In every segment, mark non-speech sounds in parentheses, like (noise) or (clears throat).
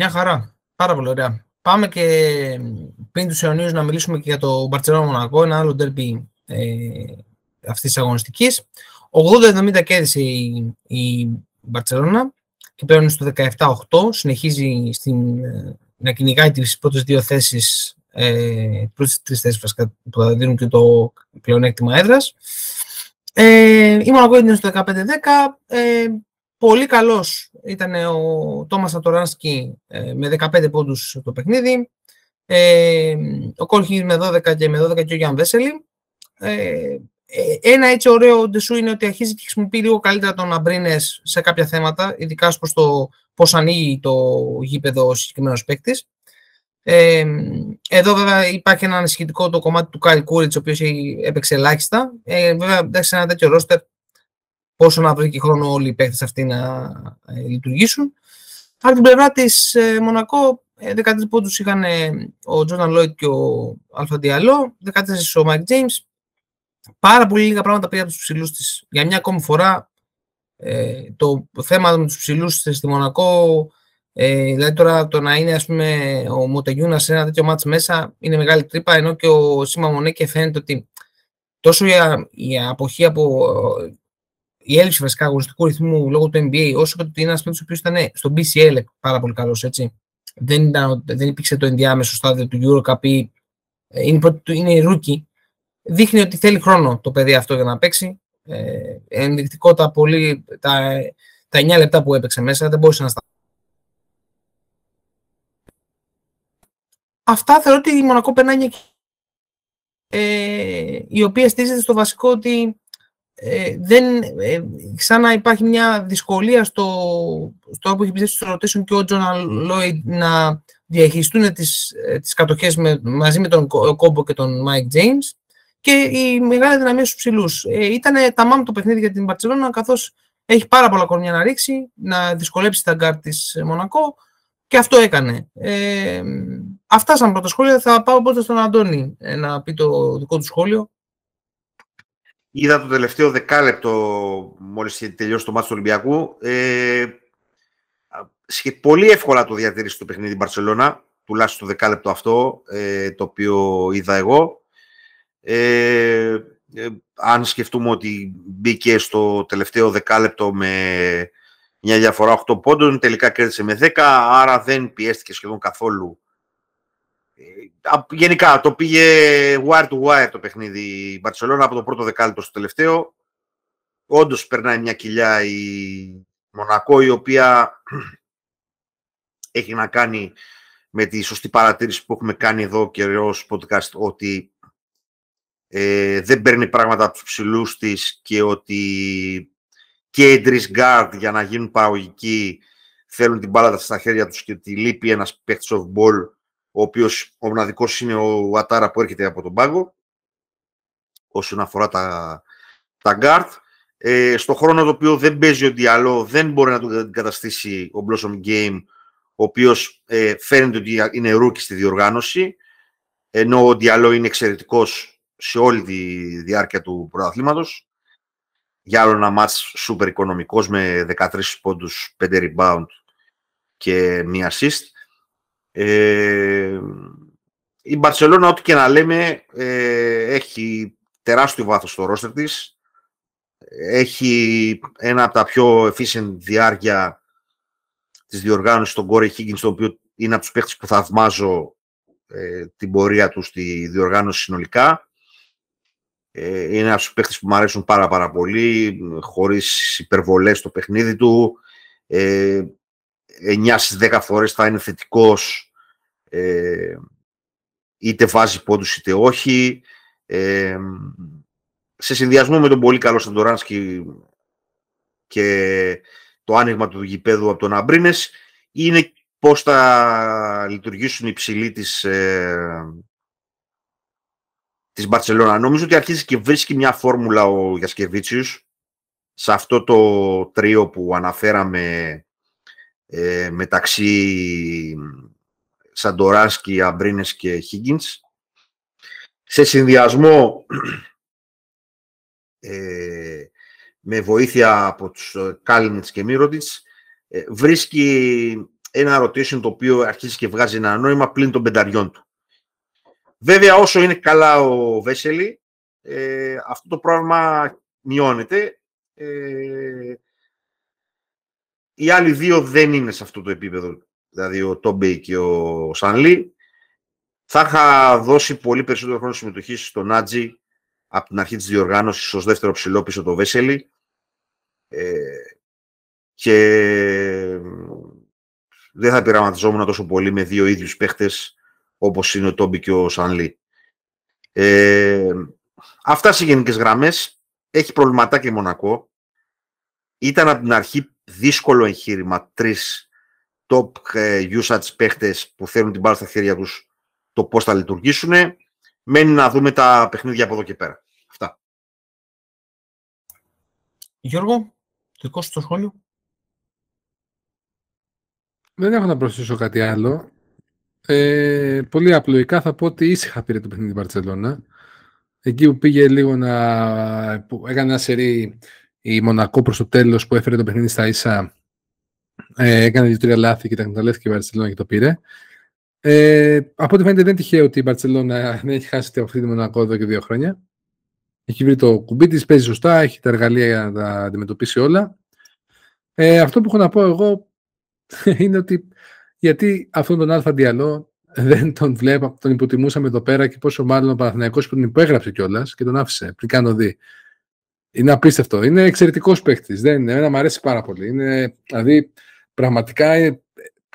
Μια χαρά. Πάρα πολύ ωραία. Πάμε και πριν τους αιωνίους να μιλήσουμε και για το Μπαρσελόνα Μονακό, ένα άλλο ντέρμπι ε, αυτής της αγωνιστικής. 80-70 κέρδισε η, η Μπαρσελόνα και πλέον στο 17-8. Συνεχίζει στην, ε, να κυνηγάει τις πρώτες δύο θέσεις, ε, πρώτες τρεις θέσεις που θα δίνουν και το πλεονέκτημα έδρας. Ε, η Μονακό ήταν στο 15-10. Ε, πολύ καλός ήταν ο Τόμας Σατοράνσκι ε, με 15 πόντους το παιχνίδι. Ε, ο Κόλχη με 12 και με 12 και ο Γιαν Βέσελι. Ε, ένα έτσι ωραίο ντεσού είναι ότι αρχίζει και χρησιμοποιεί λίγο καλύτερα τον Αμπρίνες σε κάποια θέματα, ειδικά προς το πώς ανοίγει το γήπεδο ο συγκεκριμένος παίκτης. Ε, εδώ βέβαια υπάρχει ένα ανησυχητικό το κομμάτι του Κάιλ Κούριτς, ο οποίος έπαιξε ελάχιστα. Ε, βέβαια, εντάξει, ένα τέτοιο ρόστερ, πόσο να βρει και χρόνο όλοι οι παίκτες αυτοί να ε, λειτουργήσουν. Από την πλευρά της ε, Μονακό, 13 ε, πόντους είχαν ε, ο Τζόρνταν Λόιντ και ο Άλφα Ντιαλό, 14 ο Μάικ Τζέιμς. Πάρα πολύ λίγα πράγματα πήρε από τους ψηλούς της. Για μια ακόμη φορά, ε, το θέμα με τους ψηλούς στη Μονακό ε, δηλαδή τώρα το να είναι ας πούμε, ο Μοτεγιούνας σε ένα τέτοιο ματς μέσα είναι μεγάλη τρύπα, ενώ και ο Τσίμα Μονέκε φαίνεται ότι τόσο η, η αποχή από η έλλειψη βασικά αγωνιστικού ρυθμού λόγω του NBA, όσο και το ότι είναι ένας παίκτης ο οποίος ήταν στο BCL πάρα πολύ καλός, έτσι. Δεν, ήταν, δεν υπήρξε το ενδιάμεσο στάδιο του Eurocup ή ε, είναι, είναι rookie. Δείχνει ότι θέλει χρόνο το παιδί αυτό για να παίξει. Ε, ενδεικτικό τα, πολύ, τα, τα 9 λεπτά που έπαιξε μέσα δεν μπορούσε να σταματήσει αυτά θεωρώ ότι η Μονακό περνάει ε, η οποία στήριζεται στο βασικό ότι ε, δεν, ε, σαν να υπάρχει μια δυσκολία στο, στο που έχει πει στο rotation και ο Τζόρνταν Λόιντ να διαχειριστούν τις, ε, τις κατοχές με, μαζί με τον Οκόμπο και τον Μάικ Τζέιμς και η μεγάλη αδυναμία στους ψηλούς. Ε, ήταν ταμάμ το παιχνίδι για την Μπαρτσελόνα καθώς έχει πάρα πολλά κορμιά να ρίξει, να δυσκολέψει τα γκαρντ της Μονακό και αυτό έκανε. Ε, αυτά σαν πρώτα σχόλια. Θα πάω πρώτα στον Αντώνη ε, να πει το δικό του σχόλιο. Είδα το τελευταίο δεκάλεπτο μόλις τελειώσει το μάτι του Ολυμπιακού. Ε, πολύ εύκολα το διατηρήσει το παιχνίδι η Μπαρσελώνα, τουλάχιστον το δεκάλεπτο αυτό, ε, το οποίο είδα εγώ. Ε, ε, αν σκεφτούμε ότι μπήκε στο τελευταίο δεκάλεπτο με μια διαφορά 8 πόντων, τελικά κέρδισε με 10, άρα δεν πιέστηκε σχεδόν καθόλου. Ε, γενικά, το πήγε wire to wire το παιχνίδι η Μπαρτσελώνα από το πρώτο δεκάλεπτο στο τελευταίο. Όντως περνάει μια κοιλιά η Μονακό, η οποία (clears throat) έχει να κάνει με τη σωστή παρατήρηση που έχουμε κάνει εδώ και ως podcast ότι ε, δεν παίρνει πράγματα από τους ψηλούς της και ότι και οι τρεις guard για να γίνουν παραγωγικοί θέλουν την μπάλα στα χέρια τους και της λείπει ένας παίχτης off ball ο οποίος ο μοναδικός είναι ο Ουαταρά που έρχεται από τον πάγκο όσον αφορά τα, τα guard. Ε, στο χρόνο το οποίο δεν παίζει ο Ντιαλό δεν μπορεί να τον αντικαταστήσει ο Blossomgame ο οποίος ε, φαίνεται ότι είναι rookie στη διοργάνωση ενώ ο Ντιαλό είναι εξαιρετικός σε όλη τη διάρκεια του πρωταθλήματος για άλλο ένα μάτς σούπερ οικονομικός με 13 πόντους, 5 rebound και μία assist. Ε, η Μπαρσελόνα, ό,τι και να λέμε, ε, έχει τεράστιο βάθος στο ρόστερ της. Έχει ένα από τα πιο efficient διάρκεια της διοργάνωσης στον Κόρη Higgins, το οποίο είναι από τους παίχτες που θαυμάζω ε, την πορεία του στη διοργάνωση συνολικά. Ε, είναι ένας παίχτης που μου αρέσουν πάρα πάρα πολύ, χωρίς υπερβολές στο παιχνίδι του. Ε, 9 στις 10 φορές θα είναι θετικός, ε, είτε βάζει πόντους είτε όχι. Ε, σε συνδυασμό με τον πολύ καλό Σαντοράνσκι και το άνοιγμα του γηπέδου από τον Αμπρίνες, είναι πώς θα λειτουργήσουν οι ψηλοί της ε, της Μπαρσελόνα. Νομίζω ότι αρχίζει και βρίσκει μια φόρμουλα ο Γιασκεβίτσιους σε αυτό το τρίο που αναφέραμε ε, μεταξύ Σαντοράνσκι, Αμπρίνες και Χίγκινς. Σε συνδυασμό ε, με βοήθεια από τους Κάλινιτς και Μύρωτιτς ε, βρίσκει ένα rotation το οποίο αρχίζει και βγάζει ένα νόημα πλην των πενταριών του. Βέβαια, όσο είναι καλά ο Βέσελη, ε, αυτό το πρόβλημα μειώνεται. Ε, οι άλλοι δύο δεν είναι σε αυτό το επίπεδο, δηλαδή ο Τόμπεϊ και ο Σανλή. Θα είχα δώσει πολύ περισσότερο χρόνο συμμετοχή στον Άτζι από την αρχή της διοργάνωσης ως δεύτερο ψηλό πίσω το Βέσελη. Ε, και δεν θα πειραματιζόμουν τόσο πολύ με δύο ίδιους παίχτες όπως είναι ο Τόμπι και ο Σανλή. Ε, αυτά σε γενικές γραμμές. Έχει προβληματάκι η Μονακό. Ήταν από την αρχή δύσκολο εγχείρημα. Τρεις top ε, usage παίχτες που θέλουν την μπάλα στα χέρια τους το πώς θα λειτουργήσουν. Μένει να δούμε τα παιχνίδια από εδώ και πέρα. Αυτά. Γιώργο, το δικό σου το σχόλιο. Δεν έχω να προσθέσω κάτι άλλο. Ε, πολύ απλοϊκά θα πω ότι ήσυχα πήρε το παιχνίδι Μπαρτσελώνα. Εκεί που πήγε λίγο να... Που έκανε ένα σερί η Μονακό προς το τέλος που έφερε το παιχνίδι στα ίσα ε, έκανε δύο-τρία λάθη και τα εκμεταλλεύτηκε η Μπαρτσελώνα και το πήρε. Ε, από ό,τι φαίνεται δεν είναι τυχαίο ότι η Μπαρτσελώνα (laughs) δεν έχει χάσει αυτή τη Μονακό εδώ και δύο χρόνια. Έχει βρει το κουμπί της, παίζει σωστά, έχει τα εργαλεία για να τα αντιμετωπίσει όλα. Ε, αυτό που έχω να πω εγώ (laughs) είναι ότι γιατί αυτόν τον Αλφα Διαλό δεν τον βλέπω, τον υποτιμούσαμε εδώ πέρα και πόσο μάλλον ο Παναθηναϊκός που τον υπέγραψε κιόλας και τον άφησε πριν κάνω δει. Είναι απίστευτο. Είναι εξαιρετικός παίκτης. Δεν είναι. Εμένα μου αρέσει πάρα πολύ. Είναι, δηλαδή, πραγματικά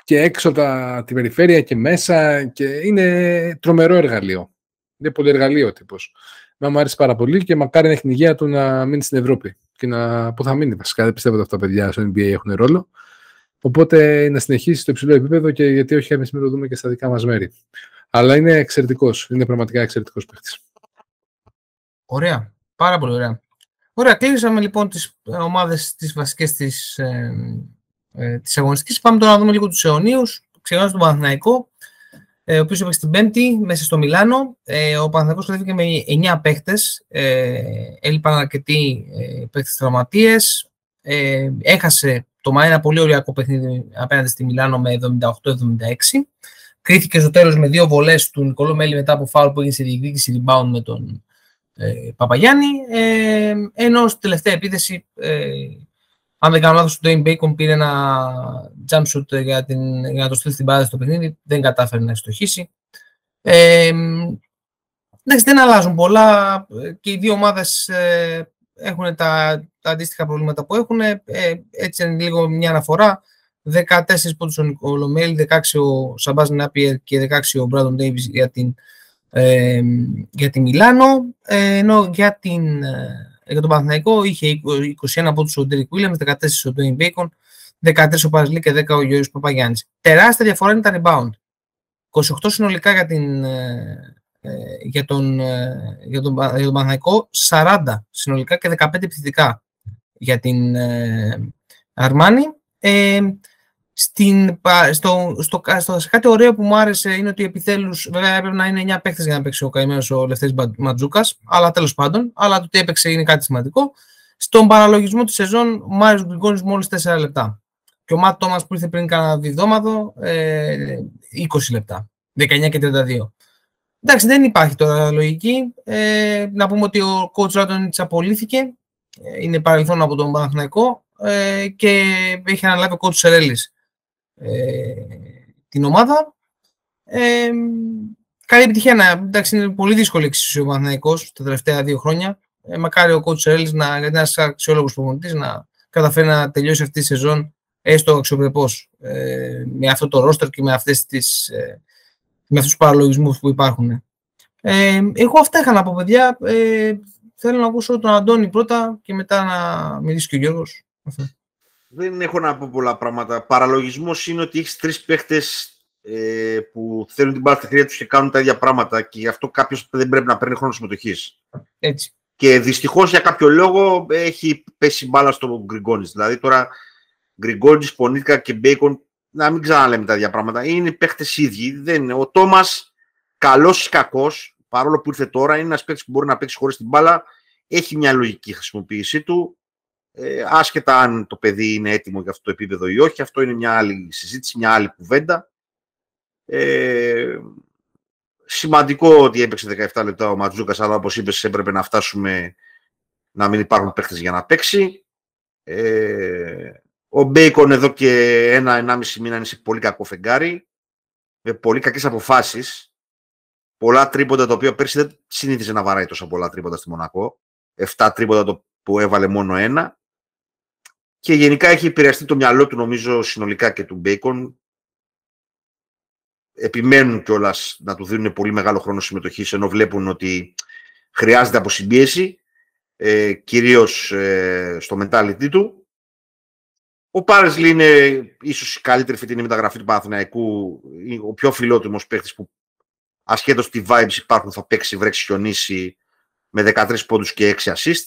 και έξω από την περιφέρεια και μέσα και είναι τρομερό εργαλείο. Είναι πολύ εργαλείο τύπος. Μα μου άρεσε πάρα πολύ και μακάρι να έχει την υγεία του να μείνει στην Ευρώπη. Και να, που θα μείνει βασικά. Δεν πιστεύω ότι αυτά τα παιδιά στο NBA έχουν ρόλο. Οπότε να συνεχίσει στο υψηλό επίπεδο και γιατί όχι εμείς μην το δούμε και στα δικά μας μέρη. Αλλά είναι εξαιρετικός. Είναι πραγματικά εξαιρετικός παίχτη. Ωραία. Πάρα πολύ ωραία. Ωραία, κλείσαμε λοιπόν τις ομάδες τις βασικές της, ε, ε, της αγωνιστικής. Πάμε τώρα να δούμε λίγο τους αιωνίους. Ξεκινάμε τον Παναθηναϊκό, ε, ο οποίος έπαιξε την Πέμπτη μέσα στο Μιλάνο. Ε, ο Παναθηναϊκός κρατήθηκε με 9 παίχτες. Ε, έλειπαν αρκετοί ε, παίχτες τραυματίες. Ε, έχασε το ΜΑ ένα πολύ ωριακό παιχνίδι απέναντι στη Μιλάνο με 78-76. Κρίθηκε στο τέλος με δύο βολές του Νικολό Μέλη μετά από φάουλ που έγινε σε διεκδίκηση rebound με τον ε, Παπαγιάννη. Ε, ενώ στη τελευταία επίθεση, ε, αν δεν κάνω λάθος, ο Dwayne Bacon πήρε ένα jump shoot για, την, για να το στείλει στην μπάδα στο παιχνίδι. Δεν κατάφερε να ευστοχήσει. Ε, εντάξει, δεν αλλάζουν πολλά και οι δύο ομάδες ε, έχουν τα, τα αντίστοιχα προβλήματα που έχουν. Ε, έτσι είναι λίγο μια αναφορά. 14 πόντους ο Νικολό Μέλι, 16 ο Σαμπάζ Νάπιερ και 16 ο Μπράντον Ντέιβις για την, ε, για τη Μιλάνο. Ε, ενώ για, την, ε, για τον Παναθηναϊκό είχε 21 πόντους ο Ντέρικ Βίλιαμς, 14 ο Ντουέιν Μπέικον, 13 ο Πάρις Λι και 10 ο Γιώργος Παπαγιάννης. Τεράστια διαφορά είναι τα rebound. 28 συνολικά για την, ε, ε, για τον, ε, για τον, για τον Παναθηναϊκό, 40 συνολικά και 15 επιθετικά για την ε, Αρμάνη. Ε, στην, στο, στο, στο, σε κάτι ωραίο που μου άρεσε είναι ότι επιτέλους, βέβαια έπρεπε να είναι 9 παίκτες για να παίξει ο καημένος ο Λευτέρης Ματζούκας, αλλά τέλος πάντων, αλλά το ότι έπαιξε είναι κάτι σημαντικό. Στον παραλογισμό της σεζόν, ο Μάριος Γκριγκόνης μόλις 4 λεπτά. Και ο Μάτ Τόμας που ήρθε πριν κάνα διδόματο, ε, 20 λεπτά, 19 και 32. Εντάξει, δεν υπάρχει τώρα λογική. Ε, να πούμε ότι ο coach Ράτονιτς απολύθηκε. Ε, είναι παρελθόν από τον Παναθηναϊκό ε, και έχει αναλάβει ο coach Σερέλης ε, την ομάδα. Ε, καλή επιτυχία. Να, εντάξει, είναι πολύ δύσκολη εξίσου ο Παναθηναϊκός τα τελευταία δύο χρόνια. Ε, μακάρι ο coach Σερέλης, να, γιατί είναι ένας αξιόλογος προπονητής, να καταφέρει να τελειώσει αυτή τη σεζόν έστω αξιοπρεπώς ε, με αυτό το ρόστερ και με αυτές τις ε, με αυτούς τους παραλογισμούς που υπάρχουν. Ε, εγώ αυτά είχα να πω, παιδιά. Ε, θέλω να ακούσω τον Αντώνη πρώτα και μετά να μιλήσει και ο Γιώργος. Δεν έχω να πω πολλά πράγματα. Παραλογισμός είναι ότι έχεις τρεις παίχτες ε, που θέλουν την μπάλα στα χέρια τους και κάνουν τα ίδια πράγματα και γι' αυτό κάποιος δεν πρέπει να παίρνει χρόνο συμμετοχής. Έτσι. Και δυστυχώς για κάποιο λόγο έχει πέσει μπάλα στο Γκριγκόνης. Δηλαδή τώρα Γκριγκόνης, Πονίτικα και Μπέικον να μην ξαναλέμε τα ίδια πράγματα. Είναι παίχτες ίδιοι. Δεν είναι. Ο Τόμας, καλός ή κακός, παρόλο που ήρθε τώρα, είναι ένας παίχτη που μπορεί να παίξει χωρίς την μπάλα. Έχει μια λογική χρησιμοποίησή του. Ε, άσχετα αν το παιδί είναι έτοιμο για αυτό το επίπεδο ή όχι, αυτό είναι μια άλλη συζήτηση, μια άλλη κουβέντα. Ε, σημαντικό ότι έπαιξε 17 λεπτά ο Ματζούκας, αλλά όπως είπες έπρεπε να φτάσουμε να μην υπάρχουν παίχτες για να παίξει. Ε, ο Μπέικον εδώ και ένα-ενάμιση μήνα είναι σε πολύ κακό φεγγάρι, με πολύ κακές αποφάσεις. Πολλά τρίποντα τα οποία πέρσι δεν συνήθιζε να βαράει τόσα πολλά τρίποντα στη Μονακό. 7 τρίποντα το που έβαλε μόνο ένα. Και γενικά έχει επηρεαστεί το μυαλό του νομίζω συνολικά και του Μπέικον. Επιμένουν κιόλας να του δίνουν πολύ μεγάλο χρόνο συμμετοχής ενώ βλέπουν ότι χρειάζεται αποσυμπίεση, ε, κυρίως ε, στο mentality του. Ο Πάρεσλι είναι ίσως η καλύτερη φετινή μεταγραφή του Παναθηναϊκού, ο πιο φιλότιμος παίχτης που ασχέτως τι vibes υπάρχουν θα παίξει, βρέξει, χιονίσει με 13 πόντους και 6 assist.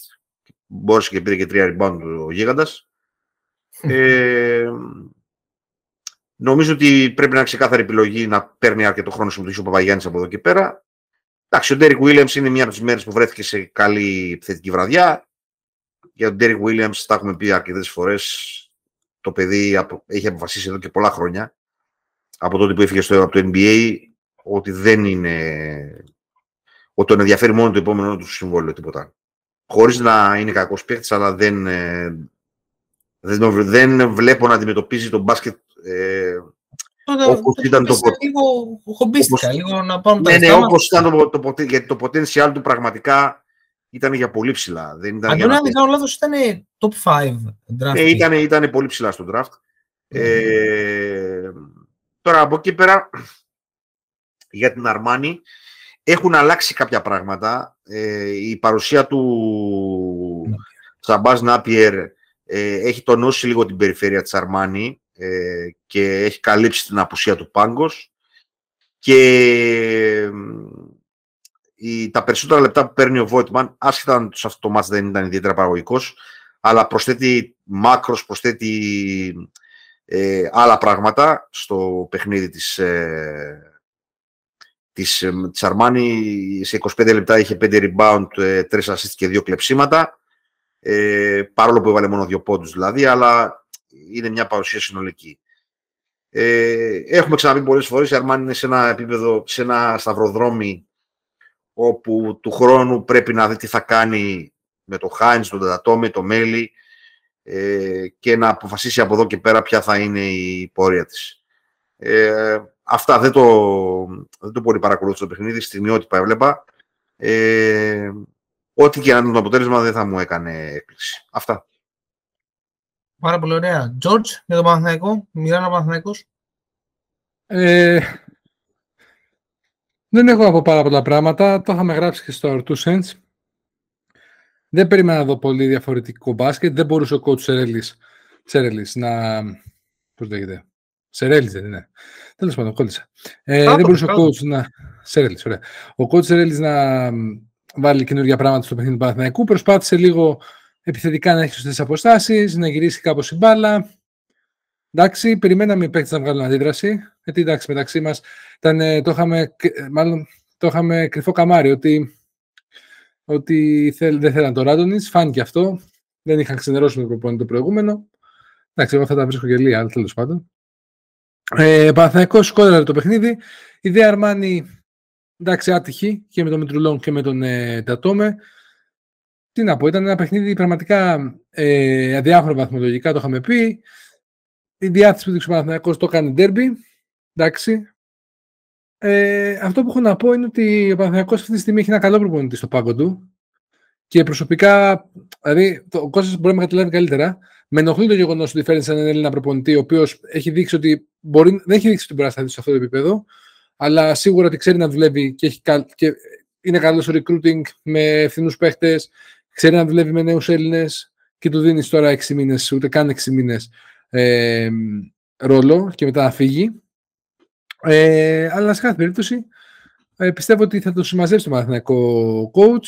Μπόρεσε και πήρε και 3 rebound ο γίγαντας. Ε, νομίζω ότι πρέπει να είναι ξεκάθαρη επιλογή να παίρνει αρκετό χρόνο συμμετοχή ο Παπαγιάννης από εδώ και πέρα. Εντάξει, ο Ντέρικ Williams είναι μια από τις μέρες που βρέθηκε σε καλή επιθετική βραδιά. Για τον Ντέρικ Williams τα έχουμε πει αρκετές φορές. Το παιδί έχει αποφασίσει εδώ και πολλά χρόνια, από τότε που έφυγε στο από το NBA, ότι δεν είναι. ότι τον ενδιαφέρει μόνο το επόμενο του συμβόλαιο, τίποτα. Χωρίς να είναι κακός παίκτης, αλλά δεν, ε, δεν, δεν βλέπω να αντιμετωπίζει τον μπάσκετ ε, όπως ήταν το Λίγο χομπίστηκα, λίγο να πάμε τα Ναι, ναι, όπως ήταν το, το, το, γιατί το potential του πραγματικά ήταν για πολύ ψηλά. Δεν ήταν Αν δεν κάνω λάθος, ήταν top 5 draft. Ε, ήταν, ήταν πολύ ψηλά στο draft. Mm. Ε, τώρα, από εκεί πέρα, για την Αρμάνη, έχουν αλλάξει κάποια πράγματα. Ε, η παρουσία του Σαμπάς Νάπιερ ε, έχει τονώσει λίγο την περιφέρεια της Αρμάνη ε, και έχει καλύψει την απουσία του Πάγκος και η, τα περισσότερα λεπτά που παίρνει ο Βόιτμαν, άσχετα αν σε αυτό το μάτς δεν ήταν ιδιαίτερα παραγωγικός, αλλά προσθέτει μάκρος, προσθέτει ε, άλλα πράγματα στο παιχνίδι της, ε, της, ε, της Αρμάνη. Σε 25 λεπτά είχε 5 rebound, 3 assist και 2 κλεψίματα, ε, παρόλο που έβαλε μόνο 2 πόντους δηλαδή, αλλά είναι μια παρουσία συνολική. Ε, έχουμε ξαναπεί πολλές φορές, η Αρμάνι είναι σε ένα επίπεδο, σε ένα σταυροδρόμι όπου του χρόνου πρέπει να δει τι θα κάνει με το Χάινς, τον Τατατόμε, το Μέλι ε, και να αποφασίσει από εδώ και πέρα ποια θα είναι η πορεία της. Ε, αυτά δεν το, δεν το πολύ παρακολούθησα το παιχνίδι, στιγμιότυπα έβλεπα. Ε, ό,τι και αν ήταν το αποτέλεσμα δεν θα μου έκανε έκπληξη. Αυτά. Πάρα πολύ ωραία. George, για τον Παναθηναϊκό. Μοιράνω Παναθηναϊκός. Ε, δεν έχω από πάρα πολλά πράγματα. Το είχαμε γράψει και στο Two Cents. Δεν περίμενα να δω πολύ διαφορετικό μπάσκετ. Δεν μπορούσε ο coach Σερέλης, Σερέλης να... Πώς λέγεται; Σερέλης δεν είναι. Τέλος πάντων, κόλλησα. Ε, δεν μπορούσε ο coach να... Σερέλης, ωραία. Ο coach Σερέλης να βάλει καινούργια πράγματα στο παιχνίδι του Παναθηναϊκού. Προσπάθησε λίγο επιθετικά να έχει σωστές αποστάσεις, να γυρίσει κάπως η μπάλα. Εντάξει, περιμέναμε οι παίκτες να βγάλουν αντίδραση. Γιατί εντάξει, μεταξύ μας το, είχαμε, μάλλον, το είχαμε κρυφό καμάρι ότι, ότι θέλ, δεν θέλαν το Ράντονιτς. Φάνηκε αυτό. Δεν είχαν ξενερώσει με το προπόνητο το προηγούμενο. Εντάξει, εγώ θα τα βρίσκω γελία, αλλά τέλος πάντων. Ε, Παναθαϊκό σκόδραρε το παιχνίδι. Η Δε Αρμάνι, εντάξει, άτυχη και με τον Μητρουλόν και με τον ε, Τατόμε τι να πω, ήταν ένα παιχνίδι πραγματικά ε, αδιάφορο βαθμολογικά, το είχαμε πει. Η διάθεση που δείξε ο Παναθηναϊκός το έκανε ντέρμπι. Εντάξει. Ε, αυτό που έχω να πω είναι ότι ο Παναθηναϊκός αυτή τη στιγμή έχει ένα καλό προπονητή στο πάγκο του. Και προσωπικά, δηλαδή, ο Κώστας μπορεί να με καταλάβει καλύτερα. Με ενοχλεί το γεγονός ότι φέρνει έναν Έλληνα προπονητή, ο οποίος έχει δείξει ότι μπορεί, δεν έχει δείξει ότι μπορεί να σταθείς σε αυτό το επίπεδο, αλλά σίγουρα ότι ξέρει να δουλεύει και, έχει, και είναι καλός στο recruiting με ευθυνούς παίχτες, ξέρει να δουλεύει με νέους Έλληνες και του δίνεις τώρα 6 μήνες, ούτε καν 6 μήνες ε, ρόλο και μετά να φύγει. Ε, αλλά σε κάθε περίπτωση ε, πιστεύω ότι θα το συμμαζέψει το μαθηματικό coach.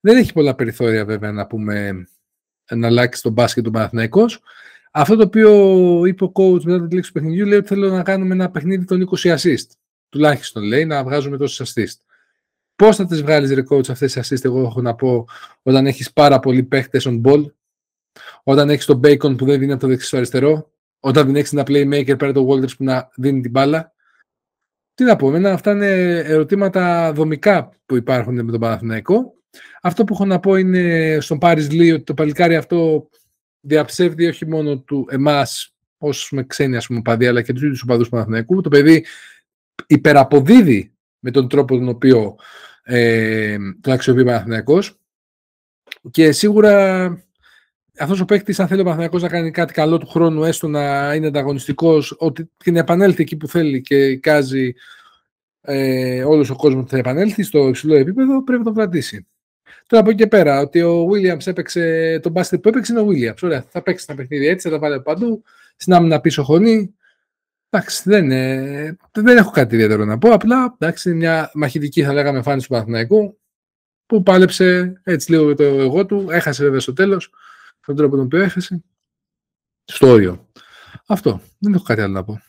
Δεν έχει πολλά περιθώρια βέβαια να πούμε να αλλάξει τον μπάσκετ του Παναθηναϊκός. Αυτό το οποίο είπε ο coach μετά την λήξη του παιχνιδιού λέει ότι θέλω να κάνουμε ένα παιχνίδι των 20 assist. Τουλάχιστον λέει να βγάζουμε τόσε assist. Πώς θα τις βγάλεις ρε coach αυτές τι assist, εγώ έχω να πω, όταν έχεις πάρα πολλοί παίχτε on ball Όταν έχεις τον Bacon που δεν δίνει από το δεξί στο αριστερό, όταν δεν έχεις ένα playmaker πέρα το Walters που να δίνει την μπάλα. Τι να πω, εμένα αυτά είναι ερωτήματα δομικά που υπάρχουν με τον Παναθηναϊκό. Αυτό που έχω να πω είναι στον Πάρις Λί ότι το παλικάρι αυτό διαψεύδει όχι μόνο του εμάς ως με ξένοι ας πούμε παδί, αλλά και τους ίδιους οπαδούς Παναθηναϊκού. Το παιδί υπεραποδίδει με τον τρόπο τον οποίο ε, τον αξιοποιεί ο Παναθηναϊκός και σίγουρα αυτός ο παίκτης, αν θέλει ο Παναθηναϊκός να κάνει κάτι καλό του χρόνου, έστω να είναι ανταγωνιστικός, ότι την επανέλθει εκεί που θέλει και εικάζει ε, όλος ο κόσμος που θα επανέλθει στο υψηλό επίπεδο, πρέπει να το κρατήσει. Τώρα από εκεί και πέρα, ότι ο Williams έπαιξε τον μπάσκετ που έπαιξε είναι ο Williams. Ωραία, θα παίξει τα παιχνίδια έτσι, θα τα βάλει παντού. Στην άμυνα πίσω χωνή. Εντάξει, δεν, ε, δεν έχω κάτι ιδιαίτερο να πω. Απλά εντάξει, μια μαχητική θα λέγαμε εμφάνιση του Παναθηναϊκού που πάλεψε έτσι λίγο το εγώ του. Έχασε βέβαια στο τέλος τον τρόπο τον οποίο έχασε. Στο όριο. Αυτό. Δεν έχω κάτι άλλο να πω.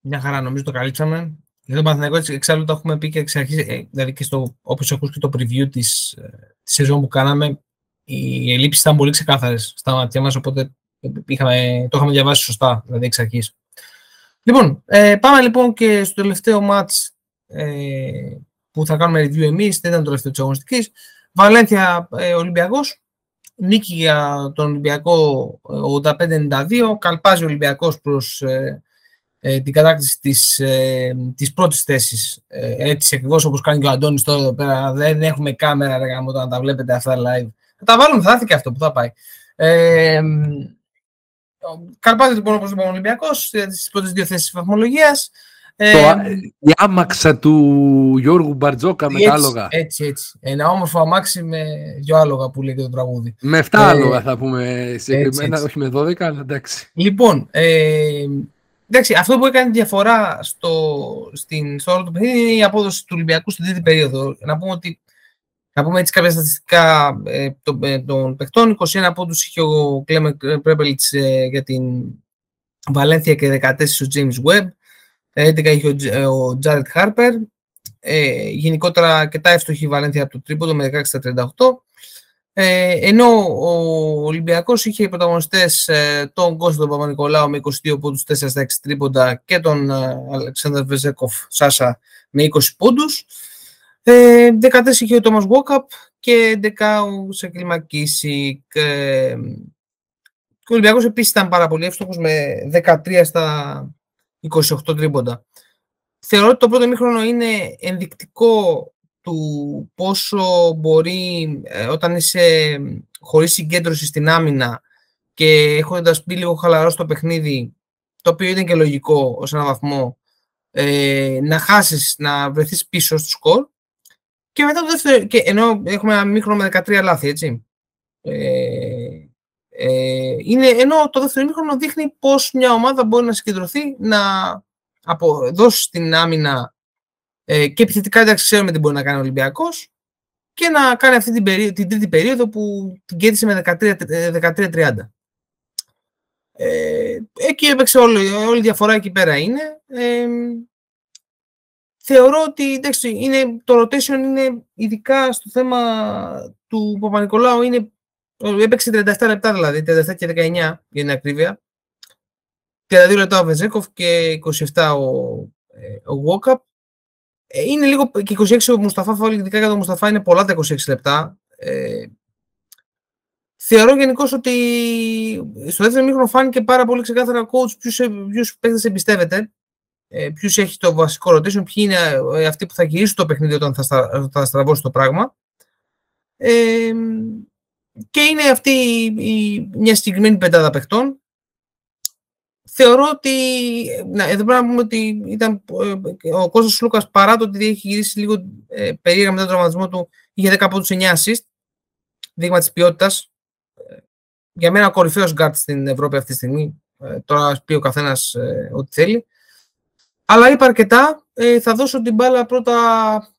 Μια χαρά, νομίζω το καλύψαμε. Για τον Παναθηναϊκό, εξάλλου το έχουμε πει και εξ αρχής, ε, δηλαδή και στο, όπως ακούς και το preview της, ε, της σεζόν που κάναμε, οι ελλείψεις ήταν πολύ ξεκάθαρες στα μάτια μας, οπότε είχαμε, το είχαμε διαβάσει σωστά, δηλαδή εξ αρχής. Λοιπόν, ε, πάμε λοιπόν και στο τελευταίο match ε, που θα κάνουμε review εμείς, δεν ήταν το τελευταίο της αγωνιστικής. Βαλένθια ε, Ολυμπιακός, νίκη για τον Ολυμπιακό 85-92, καλπάζει ο Ολυμπιακός προς ε, ε, την κατάκτηση της, ε, της πρώτης θέσης. Ε, έτσι ακριβώς όπως κάνει και ο Αντώνης τώρα εδώ πέρα. Δεν έχουμε κάμερα ρε, όταν τα βλέπετε αυτά live. Θα τα βάλουμε, θα έρθει και αυτό που θα πάει. Ε, Καρπάζει λοιπόν όπως είπαμε ο Ολυμπιακός στις πρώτες δύο θέσεις της βαθμολογίας. Ε, το, η άμαξα του Γιώργου Μπαρτζόκα με τα άλογα. Έτσι, έτσι. Ένα όμορφο αμάξι με δύο άλογα που λέει και το τραγούδι. Με 7 ε, άλογα θα πούμε συγκεκριμένα, όχι με 12, αλλά εντάξει. Λοιπόν, ε, Εντάξει, αυτό που έκανε διαφορά στο, στην, στο όλο του παιχνίδι είναι η απόδοση του Ολυμπιακού στην τρίτη περίοδο. Να πούμε ότι να πούμε έτσι κάποια στατιστικά ε, των, ε, των παιχτών. 21 πόντους είχε ο Κλέμε Πρέπελιτς ε, για την Βαλένθια και 14 ο James Webb. 11 είχε ο, ε, ο Jared Harper. Ε, γενικότερα αρκετά εύστοχη η Βαλένθια από το τρίποντο με 16 στα 38. Ε, ενώ ο Ολυμπιακός είχε πρωταγωνιστές ε, τον Κώστο τον Παπα-Νικολάου με 22 πόντους, 4 στα 6 τρίποντα και τον ε, Αλεξάνδρ Βεζέκοφ Σάσα με 20 πόντους. Ε, 14 είχε ο Τόμας Βόκαπ και 11 ο Σακυλ Και, ο Ολυμπιακός επίσης ήταν πάρα πολύ εύστοχος με 13 στα 28 τρίποντα. Θεωρώ ότι το πρώτο μήχρονο είναι ενδεικτικό του πόσο μπορεί ε, όταν είσαι χωρίς συγκέντρωση στην άμυνα και έχοντας μπει λίγο χαλαρό στο παιχνίδι, το οποίο ήταν και λογικό ως έναν βαθμό, ε, να χάσεις, να βρεθείς πίσω στο σκορ. Και μετά το δεύτερο, και ενώ έχουμε ένα μήχρονο με 13 λάθη, έτσι. Ε, ε, είναι, ενώ το δεύτερο μήχρονο δείχνει πώς μια ομάδα μπορεί να συγκεντρωθεί, να δώσει στην άμυνα ε, και επιθετικά εντάξει ξέρουμε τι μπορεί να κάνει ο Ολυμπιακός και να κάνει αυτή την, περίοδο, την τρίτη περίοδο που την κέρδισε με 13-30. Ε, εκεί έπαιξε όλη, όλη η διαφορά εκεί πέρα είναι. Ε, θεωρώ ότι εντάξει, είναι, το rotation είναι ειδικά στο θέμα του Παπα-Νικολάου είναι, έπαιξε 37 λεπτά δηλαδή, 37 και 19 για την ακρίβεια. 32 λεπτά ο Βεζέκοφ και 27 ο, ε, ο Βόκαπ. Ε, είναι λίγο και 26 ο Μουσταφά Φάουλ, ειδικά για τον Μουσταφά είναι πολλά τα 26 λεπτά. Ε, θεωρώ γενικώς ότι στο δεύτερο μήχρονο φάνηκε πάρα πολύ ξεκάθαρα ο coach ποιους παίκτες εμπιστεύεται, ε, ποιους έχει το βασικό rotation, ποιοι είναι ε, αυτοί που θα γυρίσουν το παιχνίδι όταν θα, στα, θα στραβώσει το πράγμα. Ε, και είναι αυτή η, μια συγκεκριμένη πεντάδα παιχτών θεωρώ ότι. Να, εδώ πρέπει να πούμε ότι ήταν ε, ο Κώστας Σλούκας παρά το ότι έχει γυρίσει λίγο ε, περίεργα μετά τον τραυματισμό του, είχε 10 πόντους 9 assist. Δείγμα της ποιότητας. Ε, για μένα ο κορυφαίος γκαρντ στην Ευρώπη αυτή τη στιγμή. Ε, τώρα πει ο καθένας ε, ό,τι θέλει. Αλλά είπα αρκετά. Ε, θα δώσω την μπάλα πρώτα.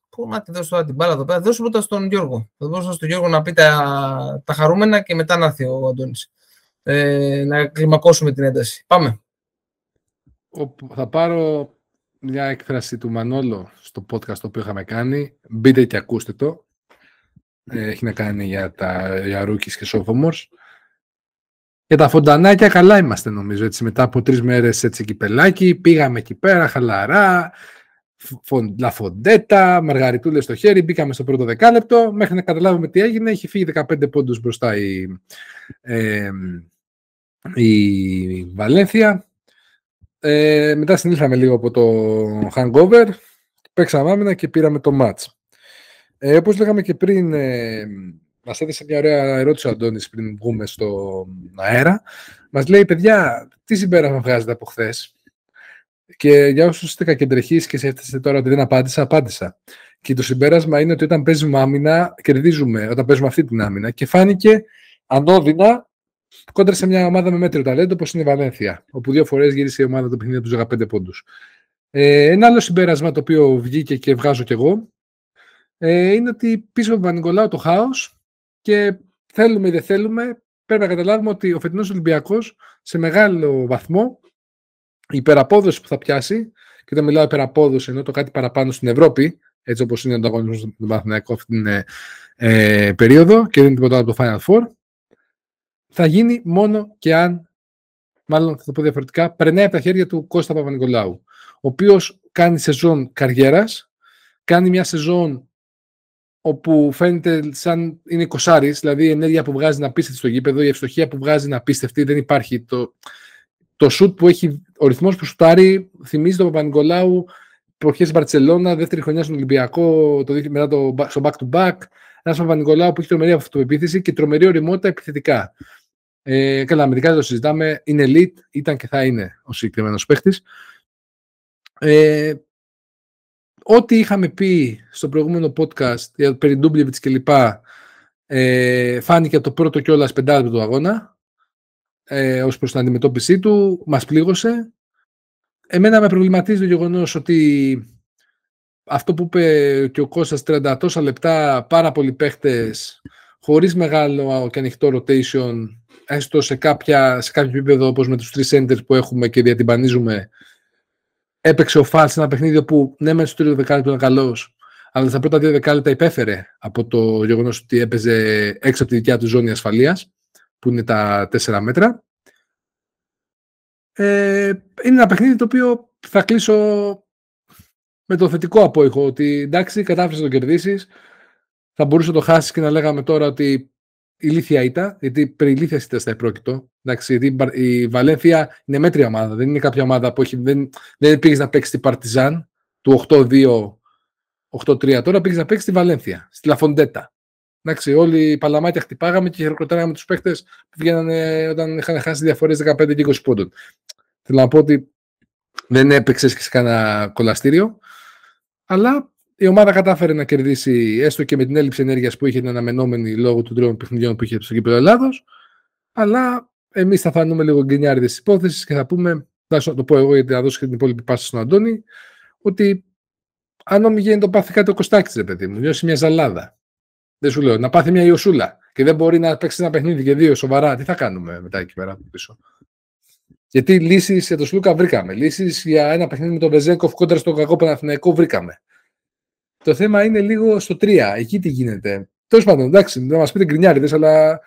Πού να τη δώσω τώρα την μπάλα εδώ πέρα. Θα δώσω πρώτα στον Γιώργο. Θα δώσω στον Γιώργο να πει τα, τα χαρούμενα και μετά να έρθει ο Αντώνης. Ε, να κλιμακώσουμε την ένταση. Πάμε θα πάρω μια έκφραση του Μανόλο στο podcast το οποίο είχαμε κάνει. Μπείτε και ακούστε το. Ε, έχει να κάνει για, τα, για και sophomores. Και τα φοντανάκια καλά είμαστε νομίζω, έτσι, μετά από τρεις μέρες έτσι κυπελάκι, πήγαμε εκεί πέρα χαλαρά, λαφοντέτα, μαργαριτούλες στο χέρι, μπήκαμε στο πρώτο δεκάλεπτο, μέχρι να καταλάβουμε τι έγινε, έχει φύγει 15 πόντους μπροστά η, ε, η Βαλένθια. Ε, μετά συνήλθαμε λίγο από το hangover, παίξαμε άμυνα και πήραμε το match. Ε, όπως λέγαμε και πριν, ε, μας έδεσε μια ωραία ερώτηση ο Αντώνης πριν βγούμε στο αέρα. Μας λέει, παιδιά, τι συμπέρασμα βγάζετε από χθες; Και για όσους είστε κακεντρεχείς και σκέφτεστε τώρα ότι δεν απάντησα, απάντησα. Και το συμπέρασμα είναι ότι όταν παίζουμε άμυνα, κερδίζουμε όταν παίζουμε αυτή την άμυνα. Και φάνηκε ανώδυνα κόντρα σε μια ομάδα με μέτριο ταλέντο όπως είναι η Βαλένθια, όπου δύο φορές γύρισε η ομάδα το παιχνίδι τους 15 πόντους. Ε, ένα άλλο συμπέρασμα το οποίο βγήκε και βγάζω κι εγώ ε, είναι ότι πίσω από τον Παπα-Νικολάου το χάος και θέλουμε ή δεν θέλουμε, πρέπει να καταλάβουμε ότι ο φετινός Ολυμπιακός σε μεγάλο βαθμό η υπεραπόδοση που θα πιάσει, και όταν μιλάω υπεραπόδοση ενώ το κάτι παραπάνω στην Ευρώπη, έτσι όπως είναι ο ανταγωνισμός του Παναθηναϊκού αυτή την ε, ε, περίοδο και δεν είναι τίποτα από το Final Four, θα γίνει μόνο και αν, μάλλον θα το πω διαφορετικά, περνάει από τα χέρια του Κώστα Παπα-Νικολάου, ο οποίος κάνει σεζόν καριέρας, κάνει μια σεζόν όπου φαίνεται σαν είναι κοσάρις, δηλαδή η ενέργεια που βγάζει να πίστευτη στο γήπεδο, η ευστοχία που βγάζει να πίστευτη, δεν υπάρχει. Το, το σουτ που έχει, ο ρυθμός που σουτάρει θυμίζει τον Παπα-Νικολάου προχές Μπαρτσελώνα, δεύτερη χρονιά στον Ολυμπιακό, το μετά το, στο back-to-back. Ένας Παπα-Νικολάου που έχει τρομερή αυτοεπίθεση και τρομερή οριμότητα επιθετικά. Ε, καλά, αμυντικά δεν το συζητάμε. Είναι elite, ήταν και θα είναι ο συγκεκριμένος παίχτη. Ε, ό,τι είχαμε πει στο προηγούμενο podcast για περί Ντούμπλεβιτς και λοιπά ε, φάνηκε από το πρώτο κιόλας πεντάλεπτο του αγώνα ε, ως προς την αντιμετώπιση του, μας πλήγωσε. Εμένα με προβληματίζει το γεγονός ότι αυτό που είπε και ο Κώστας 30 τόσα λεπτά, πάρα πολλοί παίχτες, χωρίς μεγάλο και ανοιχτό rotation, έστω σε, κάποια, σε κάποιο επίπεδο όπως με τους τρεις centers που έχουμε και διατυμπανίζουμε, έπαιξε ο Φαλ σε ένα παιχνίδι που ναι, μέσα στο τρίτο δεκάλεπτο ήταν καλός, αλλά στα πρώτα δύο δεκάλεπτα υπέφερε από το γεγονός ότι έπαιζε έξω από τη δικιά του ζώνη ασφαλείας, που είναι τα τέσσερα μέτρα. Ε, είναι ένα παιχνίδι το οποίο θα κλείσω με το θετικό απόϊχο ότι εντάξει, κατάφερες να το κερδίσεις. Θα μπορούσε να το χάσεις και να λέγαμε τώρα ότι ηλίθια ήταν, γιατί περί ηλίθια ήταν στα επρόκειτο. Εντάξει, γιατί η Βαλένθια είναι μέτρια ομάδα. Δεν είναι κάποια ομάδα που έχει, δεν, δεν πήγες να παίξεις την Παρτιζάν του 8-2, 8-3. Τώρα πήγες να παίξεις τη Βαλένθια, στη Λαφοντέτα. Εντάξει, όλοι οι παλαμάτια χτυπάγαμε και χειροκροτάγαμε τους παίχτε που βγαίνανε όταν είχαν χάσει διαφορές 15-20 πόντων. Θέλω να πω ότι δεν έπαιξες και σε κανένα κολαστήριο, αλλά η ομάδα κατάφερε να κερδίσει έστω και με την έλλειψη ενέργειας που είχε την αναμενόμενη λόγω των τριών παιχνιδιών που είχε στο κύπελο Ελλάδος. Αλλά εμείς θα φανούμε λίγο γκρινιάριδες τη υπόθεση και θα πούμε, θα το πω εγώ γιατί θα δώσω και την υπόλοιπη πάση στον Αντώνη, ότι αν ομιγένει το πάθει κάτι ο Κωστάκης, ρε παιδί μου, νιώσει μια ζαλάδα. Δεν σου λέω, να πάθει μια Ιωσούλα και δεν μπορεί να παίξει ένα παιχνίδι και δύο σοβαρά, τι θα κάνουμε μετά εκεί πέρα πίσω. Γιατί λύσεις για τον Σλούκα βρήκαμε. Λύσεις για ένα παιχνίδι με τον Βεζέγκοφ κόντρα στο κακό Παναθηναϊκό βρήκαμε. Το θέμα είναι λίγο στο 3. Εκεί τι γίνεται. Τέλος πάντων, εντάξει, να μας πείτε γκρινιάριδες, αλλά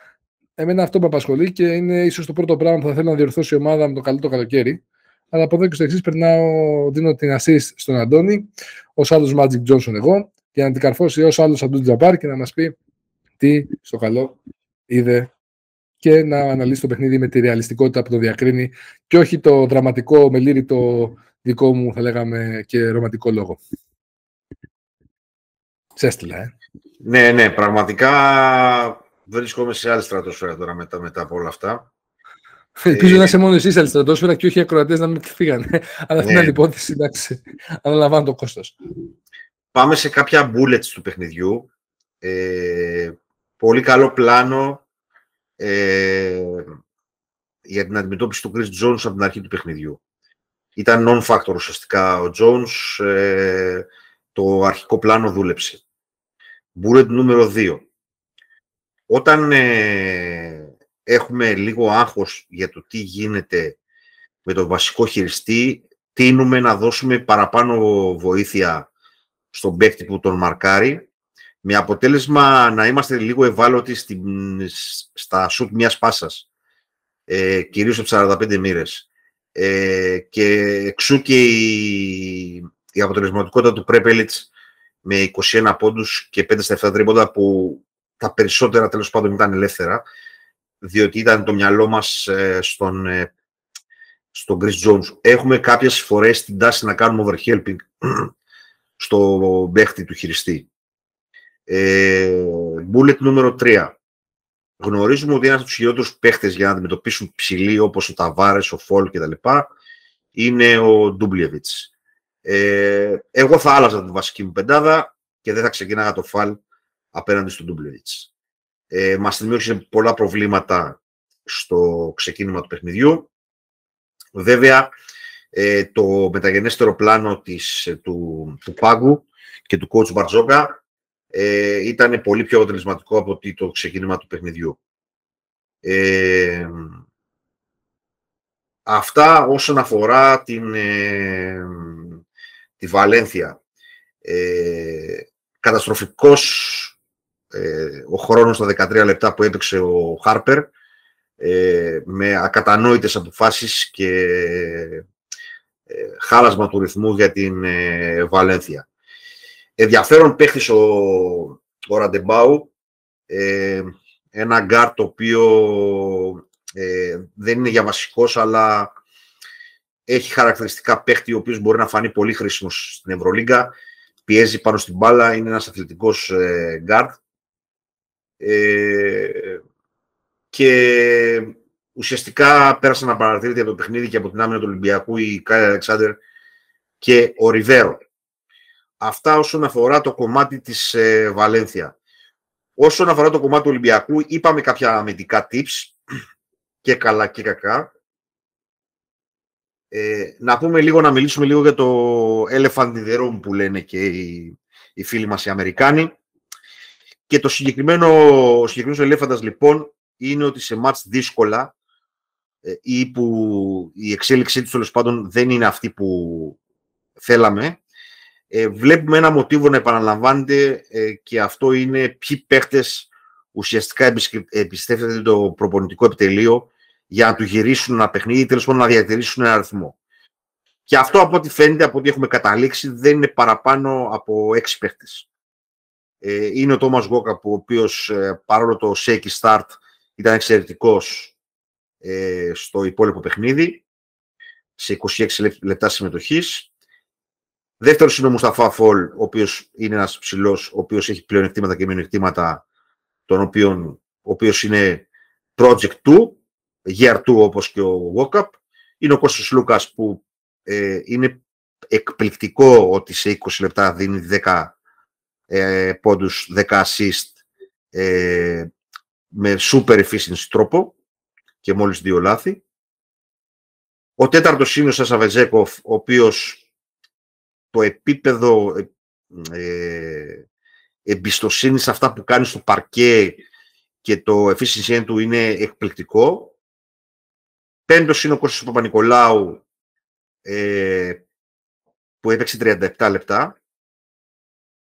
εμένα αυτό με απασχολεί και είναι ίσως το πρώτο πράγμα που θα θέλω να διορθώσει η ομάδα με το καλό το καλοκαίρι. Αλλά από εδώ και στο εξής περνάω, δίνω την assist στον Αντώνη, ως άλλος Magic Johnson εγώ, για να την καρφώσει ως άλλος Αντούν Τζαμπάρ και να μας πει τι στο καλό είδε και να αναλύσει το παιχνίδι με τη ρεαλιστικότητα που το διακρίνει και όχι το δραματικό, μελήρητο δικό μου, θα λέγαμε, και ρομαντικό λόγο. Σε έστειλα, ε. Ναι, ναι, πραγματικά βρίσκομαι σε άλλη στρατόσφαιρα τώρα μετά, μετά από όλα αυτά. Ελπίζω ε, να είσαι μόνο εσύ σε άλλη στρατόσφαιρα και όχι οι ακροατές να μην φύγανε. (laughs) Αλλά αυτή είναι υπόθεση, εντάξει. Αναλαμβάνω το κόστος. Πάμε σε κάποια bullets του παιχνιδιού. Ε, πολύ καλό πλάνο ε, για την αντιμετώπιση του Chris Jones από την αρχή του παιχνιδιού. Ήταν non-factor ουσιαστικά ο Jones. Ε, το αρχικό πλάνο δούλεψε. Bullet νούμερο 2. Όταν ε, έχουμε λίγο άγχος για το τι γίνεται με τον βασικό χειριστή, τίνουμε να δώσουμε παραπάνω βοήθεια στον παίκτη που τον μαρκάρει, με αποτέλεσμα να είμαστε λίγο ευάλωτοι στην, στα σουτ μιας πάσας. ε, κυρίως από 45 μοίρες. Ε, και εξού και η, η αποτελεσματικότητα του Πρέπελιτς με 21 πόντους και 5 στα 7 τρίποντα που τα περισσότερα τέλος πάντων ήταν ελεύθερα διότι ήταν το μυαλό μας ε, στον, ε, στον Chris Jones. Έχουμε κάποιες φορές την τάση να κάνουμε overhelping (clears throat) στο παίχτη του χειριστή. Ε, bullet νούμερο 3. Γνωρίζουμε ότι ένας από τους χειρότερους παίχτες για να αντιμετωπίσουν ψηλή όπως ο Ταβάρες, ο Φόλ κτλ. είναι ο Ντούμπλιεβιτς. Ε, εγώ θα άλλαζα τη βασική μου πεντάδα και δεν θα ξεκινάγα το φαλ απέναντι στον Ντούμπλιεβιτ. Ε, Μας δημιούργησε πολλά προβλήματα στο ξεκίνημα του παιχνιδιού. Βέβαια, ε, το μεταγενέστερο πλάνο της, του, του Πάγκου και του coach Μπαρτζόκα ε, ήταν πολύ πιο αποτελεσματικό από το ξεκίνημα του παιχνιδιού. Ε, αυτά όσον αφορά την, ε, τη Βαλένθια. Ε, καταστροφικός ε, ο χρόνος στα 13 λεπτά που έπαιξε ο Χάρπερ ε, με ακατανόητες αποφάσεις και ε, χάλασμα του ρυθμού για την ε, Βαλένθια. Ενδιαφέρον παίχτης ο, ο Ραντεμπάου, ε, ένα γκάρ το οποίο ε, δεν είναι για βασικός, αλλά έχει χαρακτηριστικά παίχτη ο οποίος μπορεί να φανεί πολύ χρήσιμος στην Ευρωλίγκα. Πιέζει πάνω στην μπάλα, είναι ένας αθλητικός ε, γκάρτ. Ε, και ουσιαστικά πέρασαν να παρατηρείται από το παιχνίδι και από την άμυνα του Ολυμπιακού η Κάι Αλεξάνδερ και ο Ριβέρο. Αυτά όσον αφορά το κομμάτι της ε, Βαλένθια. Όσον αφορά το κομμάτι του Ολυμπιακού, είπαμε κάποια αμυντικά tips (clears throat) και καλά και κακά. Ε, να πούμε λίγο, να μιλήσουμε λίγο για το elephant in the room που λένε και οι, οι φίλοι μας οι Αμερικάνοι. Και το συγκεκριμένο, ο συγκεκριμένος ελέφαντας λοιπόν είναι ότι σε μάτς δύσκολα ε, ή που η εξέλιξή τους τέλος πάντων δεν είναι αυτή που θέλαμε, ε, βλέπουμε ένα μοτίβο να επαναλαμβάνεται ε, και αυτό είναι ποιοι παίχτες ουσιαστικά εμπιστεύεται το προπονητικό επιτελείο για να του γυρίσουν ένα παιχνίδι ή τέλος πάντων να διατηρήσουν ένα αριθμό. Και αυτό από ό,τι φαίνεται, από ό,τι έχουμε καταλήξει, δεν είναι παραπάνω από έξι παίχτες. Ε, είναι ο Τόμας Γκόκα, ο οποίος ε, παρόλο το shaky start ήταν εξαιρετικός ε, στο υπόλοιπο παιχνίδι, σε 26 λεπτά συμμετοχής. Δεύτερος είναι ο Μουσταφά Φολ, ο οποίος είναι ένας ψηλός, ο οποίος έχει πλεονεκτήματα και μειονεκτήματα, τον οποίον, ο οποίος είναι project 2, year 2 όπως και ο Walkup. Είναι ο Κώστας Λούκας που ε, είναι εκπληκτικό ότι σε 20 λεπτά δίνει 10 ε, πόντους, 10 assist ε, με super efficiency τρόπο και μόλις δύο λάθη. Ο τέταρτος είναι ο Σασαβεζέκοφ, ο οποίος το επίπεδο ε, εμπιστοσύνη σε αυτά που κάνει στο παρκέ και το efficiency του είναι εκπληκτικό. Πέμπτος είναι ο Κώστας Παπα-Νικολάου, ε, που έπαιξε 37 λεπτά.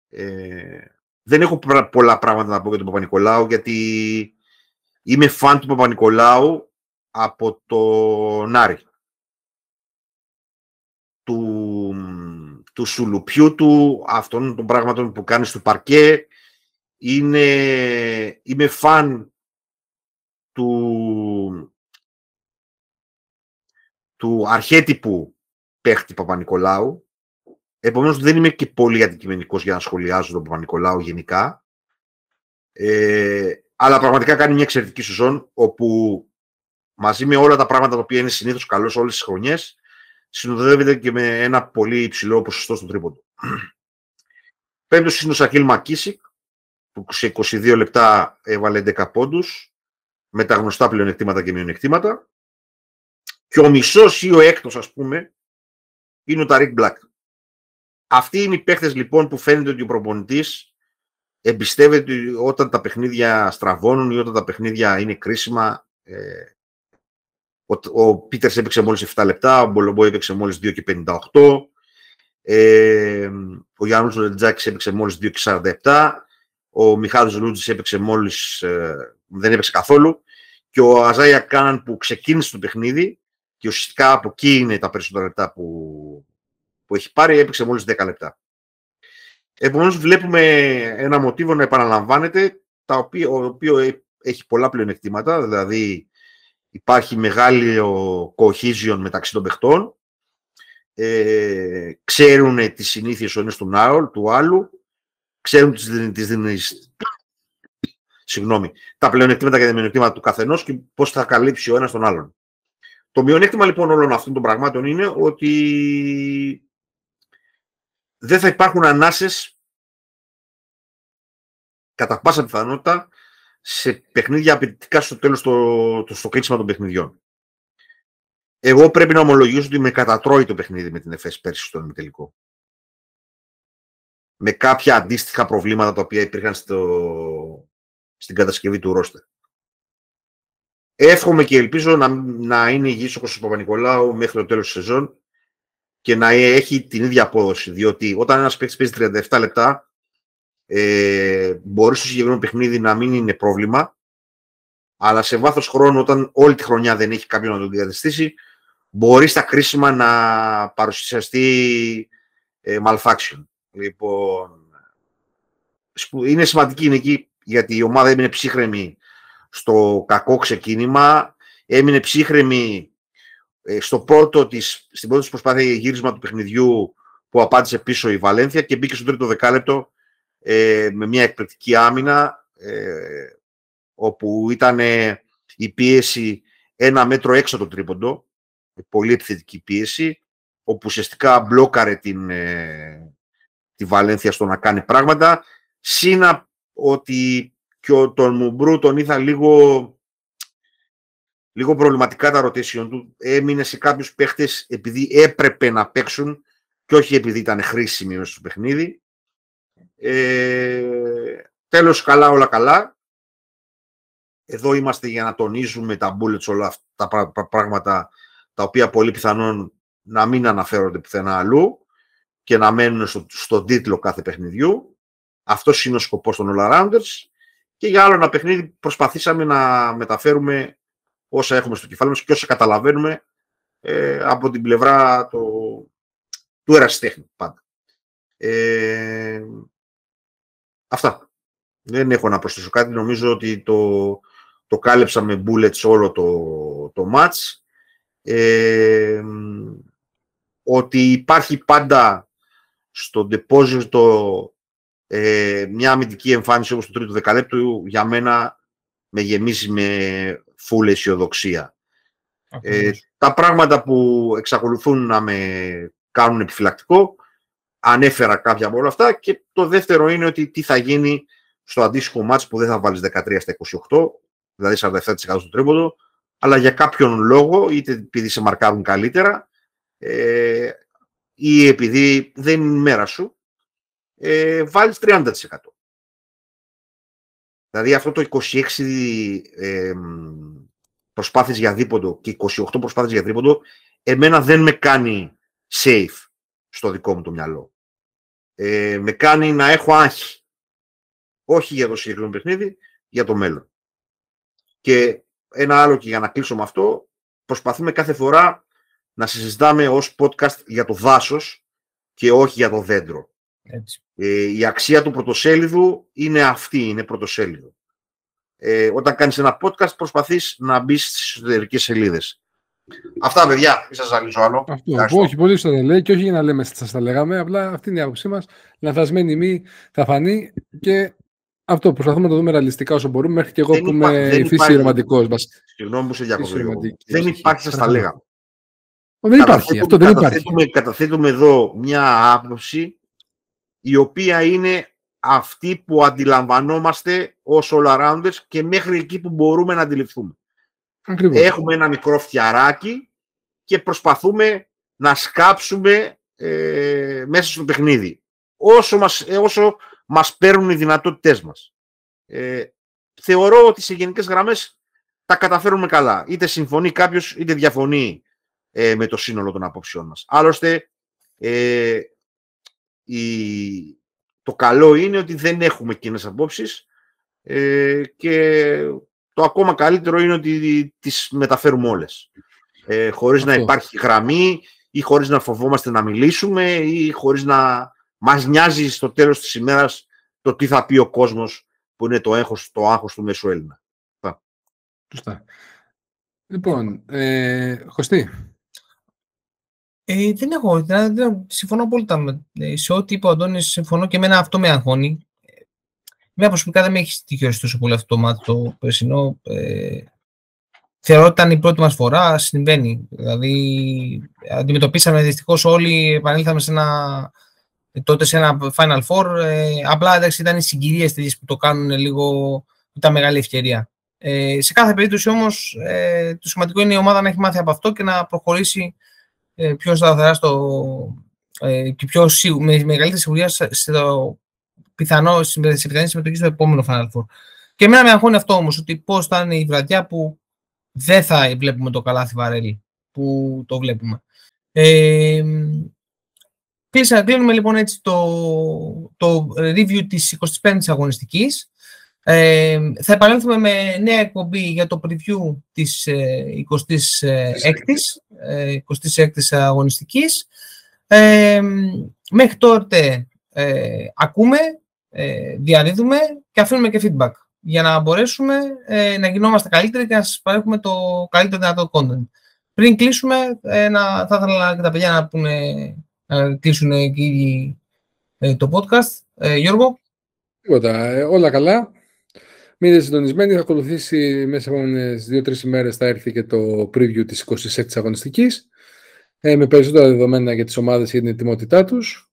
Ε, δεν έχω πολλά πράγματα να πω για τον Παπα-Νικολάου, γιατί είμαι φαν του Παπα-Νικολάου από το Νάρη. Του, του σουλουπιού του, αυτών των πράγματων που κάνει στο παρκέ. Είναι, είμαι φαν του, του αρχέτυπου παίχτη Παπα-Νικολάου. Επομένως δεν είμαι και πολύ αντικειμενικός για να σχολιάζω τον Παπα-Νικολάου γενικά. Ε, αλλά πραγματικά κάνει μια εξαιρετική σεζόν όπου μαζί με όλα τα πράγματα τα οποία είναι συνήθως καλός όλες τις χρονιές συνοδεύεται και με ένα πολύ υψηλό ποσοστό στο τρίποντο. (clears throat) Πέμπτος είναι ο Σακίλ Μακίσικ, που σε 22 λεπτά έβαλε 10 πόντους, με τα γνωστά πλεονεκτήματα και μειονεκτήματα. Και ο μισός ή ο έκτος, ας πούμε, είναι ο Ταρίκ Μπλακ. Αυτοί είναι οι παίχτες λοιπόν που φαίνεται ότι ο προπονητής εμπιστεύεται ότι όταν τα παιχνίδια στραβώνουν ή όταν τα παιχνίδια είναι κρίσιμα. Ε, ο, ο Πίτερς έπαιξε μόλις 7 λεπτά, ο Μπολομπό έπαιξε μόλις 2 και 58, ε, ο Γιάννους Ρετζάκης έπαιξε μόλις 2 και 47, ο Μιχάλης Λούτζης έπαιξε μόλις, ε, δεν έπαιξε καθόλου. Και ο Αζάια Καν που ξεκίνησε το παιχνίδι και ουσιαστικά από εκεί είναι τα περισσότερα λεπτά που, που έχει πάρει, έπαιξε μόλις 10 λεπτά. Επομένως βλέπουμε ένα μοτίβο να επαναλαμβάνεται, τα οποία, ο οποίο έχει πολλά πλεονεκτήματα, δηλαδή υπάρχει μεγάλη cohesion μεταξύ των παιχτών, ε, ξέρουν τις συνήθειες ο ένας του, του άλλου, ξέρουν τις, τις, συγγνώμη, τα πλεονεκτήματα και τα μειονεκτήματα του καθενός και πώς θα καλύψει ο ένας τον άλλον. Το μειονέκτημα λοιπόν όλων αυτών των πραγμάτων είναι ότι δεν θα υπάρχουν ανάσες κατά πάσα πιθανότητα σε παιχνίδια απαιτητικά στο τέλος το, το, στο κλείσιμο των παιχνιδιών. Εγώ πρέπει να ομολογήσω ότι με κατατρώει το παιχνίδι με την ΕΦΕΣ πέρσι στον ημιτελικό. Με κάποια αντίστοιχα προβλήματα τα οποία υπήρχαν στο, στην κατασκευή του ρόστερ. Εύχομαι και ελπίζω να, να είναι υγιής ο Κώστας Παπα-Νικολάου μέχρι το τέλος της σεζόν και να έχει την ίδια απόδοση. Διότι όταν ένας παίκτης παίζει 37 λεπτά, ε, μπορεί στο συγκεκριμένο παιχνίδι να μην είναι πρόβλημα, αλλά σε βάθος χρόνου, όταν όλη τη χρονιά δεν έχει κάποιον να τον διαδεστήσει, μπορεί στα κρίσιμα να παρουσιαστεί ε, malfunction. Λοιπόν, είναι σημαντική είναι εκεί γιατί η ομάδα έμεινε ψύχρεμη στο κακό ξεκίνημα, έμεινε ψύχρεμη ε, στο πρώτο της, στην πρώτη προσπάθεια γύρισμα του παιχνιδιού που απάντησε πίσω η Βαλένθια και μπήκε στο τρίτο δεκάλεπτο ε, με μια εκπληκτική άμυνα ε, όπου ήταν η πίεση ένα μέτρο έξω το τρίποντο, πολύ επιθετική πίεση, όπου ουσιαστικά μπλόκαρε την, ε, τη Βαλένθια στο να κάνει πράγματα, σύνα ότι και τον Μουμπρού τον είδα λίγο, λίγο προβληματικά τα ρωτήσεων του. Έμεινε σε κάποιους παίχτες επειδή έπρεπε να παίξουν και όχι επειδή ήταν χρήσιμοι μέσα στο παιχνίδι. Ε, τέλος καλά όλα καλά. Εδώ είμαστε για να τονίζουμε τα bullets όλα αυτά τα πράγματα τα οποία πολύ πιθανόν να μην αναφέρονται πουθενά αλλού και να μένουν στο, στον τίτλο κάθε παιχνιδιού. Αυτός είναι ο σκοπός των All-Arounders. Και για άλλο ένα παιχνίδι προσπαθήσαμε να μεταφέρουμε όσα έχουμε στο κεφάλι μας και όσα καταλαβαίνουμε ε, από την πλευρά το, του ερασιτέχνη πάντα. Ε, αυτά. Δεν έχω να προσθέσω κάτι. Νομίζω ότι το, το κάλεψα με bullets όλο το, το match. Ε, ότι υπάρχει πάντα στο deposit ε, μια αμυντική εμφάνιση όπως το τρίτο δεκαλέπτου για μένα με γεμίζει με φούλη αισιοδοξία. Ε, τα πράγματα που εξακολουθούν να με κάνουν επιφυλακτικό ανέφερα κάποια από όλα αυτά και το δεύτερο είναι ότι τι θα γίνει στο αντίστοιχο μάτς που δεν θα βάλεις 13 στα 28 δηλαδή 47% στο τρίποδο αλλά για κάποιον λόγο είτε επειδή σε μαρκάρουν καλύτερα ε, ή επειδή δεν είναι η μέρα σου ε, βάλεις 30%. Δηλαδή αυτό το 26 ε, προσπάθειες για δίποντο και 28 προσπάθειες για δίποντο εμένα δεν με κάνει safe στο δικό μου το μυαλό. Ε, με κάνει να έχω άγχη. Όχι για το συγκεκριμένο παιχνίδι, για το μέλλον. Και ένα άλλο και για να κλείσω με αυτό, προσπαθούμε κάθε φορά να συζητάμε ως podcast για το δάσος και όχι για το δέντρο. Ε, η αξία του πρωτοσέλιδου είναι αυτή, είναι πρωτοσέλιδο. Ε, όταν κάνεις ένα podcast προσπαθείς να μπεις στις εσωτερικές σελίδες. Αυτά, παιδιά, μην σας ζαλίζω άλλο. Αυτό, όχι, πολύ σωστά λέει και όχι για να λέμε σας τα λέγαμε, απλά αυτή είναι η άποψή μας. Λανθασμένη μη θα φανεί και αυτό, προσπαθούμε να το δούμε ρεαλιστικά όσο μπορούμε, μέχρι και εγώ που είμαι η φύση ρομαντικός. Συγγνώμη που σε διακοπώ. Δεν υπάρχει, σας τα λέγαμε. Δεν υπάρχει, αυτό δεν υπάρχει. Καταθέτουμε εδώ μια άποψη η οποία είναι αυτή που αντιλαμβανόμαστε ως all-arounders και μέχρι εκεί που μπορούμε να αντιληφθούμε. Έχουμε ένα μικρό φτιαράκι και προσπαθούμε να σκάψουμε ε, μέσα στο παιχνίδι. Όσο μας, ε, όσο μας παίρνουν οι δυνατότητές μας. Ε, θεωρώ ότι σε γενικές γραμμές τα καταφέρουμε καλά. Είτε συμφωνεί κάποιος, είτε διαφωνεί ε, με το σύνολο των απόψεών μας. Άλλωστε, ε, η... το καλό είναι ότι δεν έχουμε κοινές απόψεις ε, και το ακόμα καλύτερο είναι ότι τις μεταφέρουμε όλες. Ε, χωρίς να υπάρχει γραμμή ή χωρίς να φοβόμαστε να μιλήσουμε ή χωρίς να μας νοιάζει στο τέλος της ημέρας το τι θα πει ο κόσμος που είναι το, έγχος, το άγχος του Μέσου Έλληνα. Σωστά. Λοιπόν, ε, Χωστή. Ε, δεν έχω, δεν, δεν, συμφωνώ απόλυτα ε, σε ό,τι είπε ο Αντώνης, συμφωνώ και εμένα αυτό με αγχώνει. Μια προσωπικά δεν με έχει στοιχειώσει τόσο πολύ αυτό το μάτι το περσινό. Ε, θεωρώ ότι ήταν η πρώτη μας φορά, συμβαίνει. Δηλαδή, αντιμετωπίσαμε δυστυχώς όλοι, επανήλθαμε σε ένα, τότε σε ένα Final Four. Ε, απλά εντάξει, ήταν οι συγκυρίες που το κάνουν λίγο, ήταν μεγάλη ευκαιρία. Ε, σε κάθε περίπτωση όμως, ε, το σημαντικό είναι η ομάδα να έχει μάθει από αυτό και να προχωρήσει ε, πιο σταθερά στο, ε, και πιο με μεγαλύτερη σιγουριά στο πιθανό, σε πιθανή συμμετοχή στο επόμενο Final Four. Και εμένα με αγχώνει αυτό όμως, ότι πώς θα είναι η βραδιά που δεν θα βλέπουμε το καλάθι Βαρέλη, που το βλέπουμε. Ε, κλείνουμε λοιπόν έτσι το, το review της 25ης αγωνιστικής. Ε, θα επανέλθουμε με νέα εκπομπή για το preview της 26ης, ε, 26ης ε, αγωνιστικής. Ε, μέχρι τότε ε, ακούμε, ε, διαδίδουμε και αφήνουμε και feedback για να μπορέσουμε ε, να γινόμαστε καλύτεροι και να σας παρέχουμε το καλύτερο δυνατό content. Πριν κλείσουμε, να, θα ήθελα και τα παιδιά να, πούνε, να κλείσουν εκεί το podcast. Γιώργο. Τίποτα, όλα καλά. Μείνετε συντονισμένοι, θα ακολουθήσει μέσα σε επόμενε δύο-τρεις ημέρες θα έρθει και το preview της 26η αγωνιστικής. Ε, με περισσότερα δεδομένα για τις ομάδες και την ετοιμότητά τους.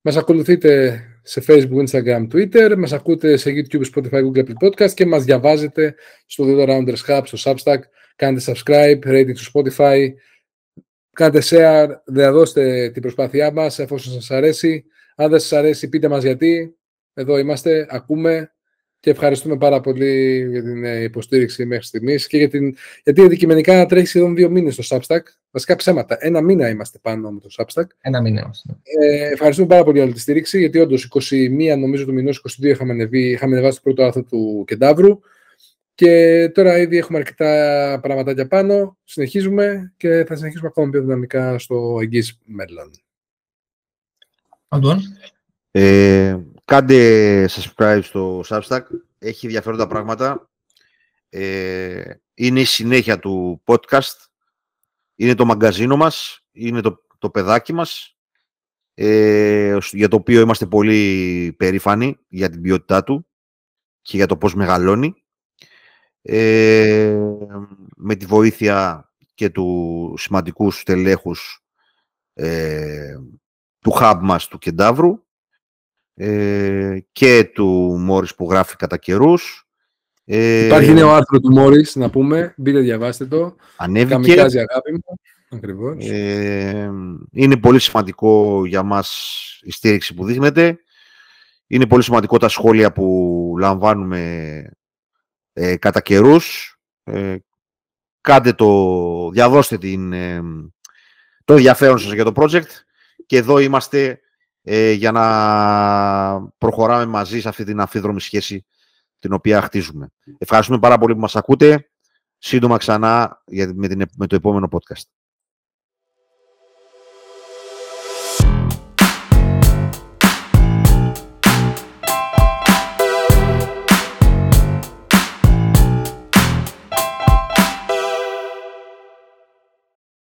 Μας ακολουθείτε σε Facebook, Instagram, Twitter, μας ακούτε σε YouTube, Spotify, Google Apple Podcast και μας διαβάζετε στο The Rounders Hub, στο Substack. Κάντε subscribe, rating στο Spotify, κάντε share, διαδώστε την προσπάθειά μας εφόσον σας αρέσει. Αν δεν σας αρέσει, πείτε μας γιατί. Εδώ είμαστε, ακούμε, και ευχαριστούμε πάρα πολύ για την ε, υποστήριξη μέχρι στιγμής και για την... γιατί αντικειμενικά τρέχει σχεδόν δύο μήνες το Substack. Βασικά ψέματα. Ένα μήνα είμαστε πάνω με το Substack. Ένα μήνα είμαστε. Ε, ευχαριστούμε πάρα πολύ για όλη τη στήριξη, γιατί όντως 21 νομίζω του μηνός 22 είχαμε, ανεβεί, είχαμε ανεβάσει το πρώτο άρθρο του Κεντάβρου. Και τώρα ήδη έχουμε αρκετά πραγματάκια πάνω. Συνεχίζουμε και θα συνεχίσουμε ακόμα πιο δυναμικά στο εγγύς μέλλον. Αντών. Ε, Κάντε subscribe στο Substack. Έχει ενδιαφέροντα πράγματα. Ε, είναι η συνέχεια του podcast. Είναι το μαγκαζίνο μας. Είναι το, το παιδάκι μας. Ε, για το οποίο είμαστε πολύ περήφανοι για την ποιότητά του και για το πώς μεγαλώνει. Ε, με τη βοήθεια και του σημαντικούς στελέχους ε, του hub μας του Κεντάβρου ε, και του Μόρις που γράφει κατά καιρούς. Ε, Υπάρχει νέο άρθρο του Μόρις, να πούμε. Μπείτε, διαβάστε το. Ανέβηκε. Καμικάζει αγάπη μου. Ακριβώς. Ε, είναι πολύ σημαντικό για μας η στήριξη που δείχνετε. Είναι πολύ σημαντικό τα σχόλια που λαμβάνουμε ε, κατά καιρούς. Ε, κάντε το, διαδώστε την, ε, το ενδιαφέρον σας για το project και εδώ είμαστε ε, για να προχωράμε μαζί σε αυτή την αφίδρομη σχέση την οποία χτίζουμε. Ευχαριστούμε πάρα πολύ που μας ακούτε. Σύντομα ξανά με, την, με το επόμενο podcast.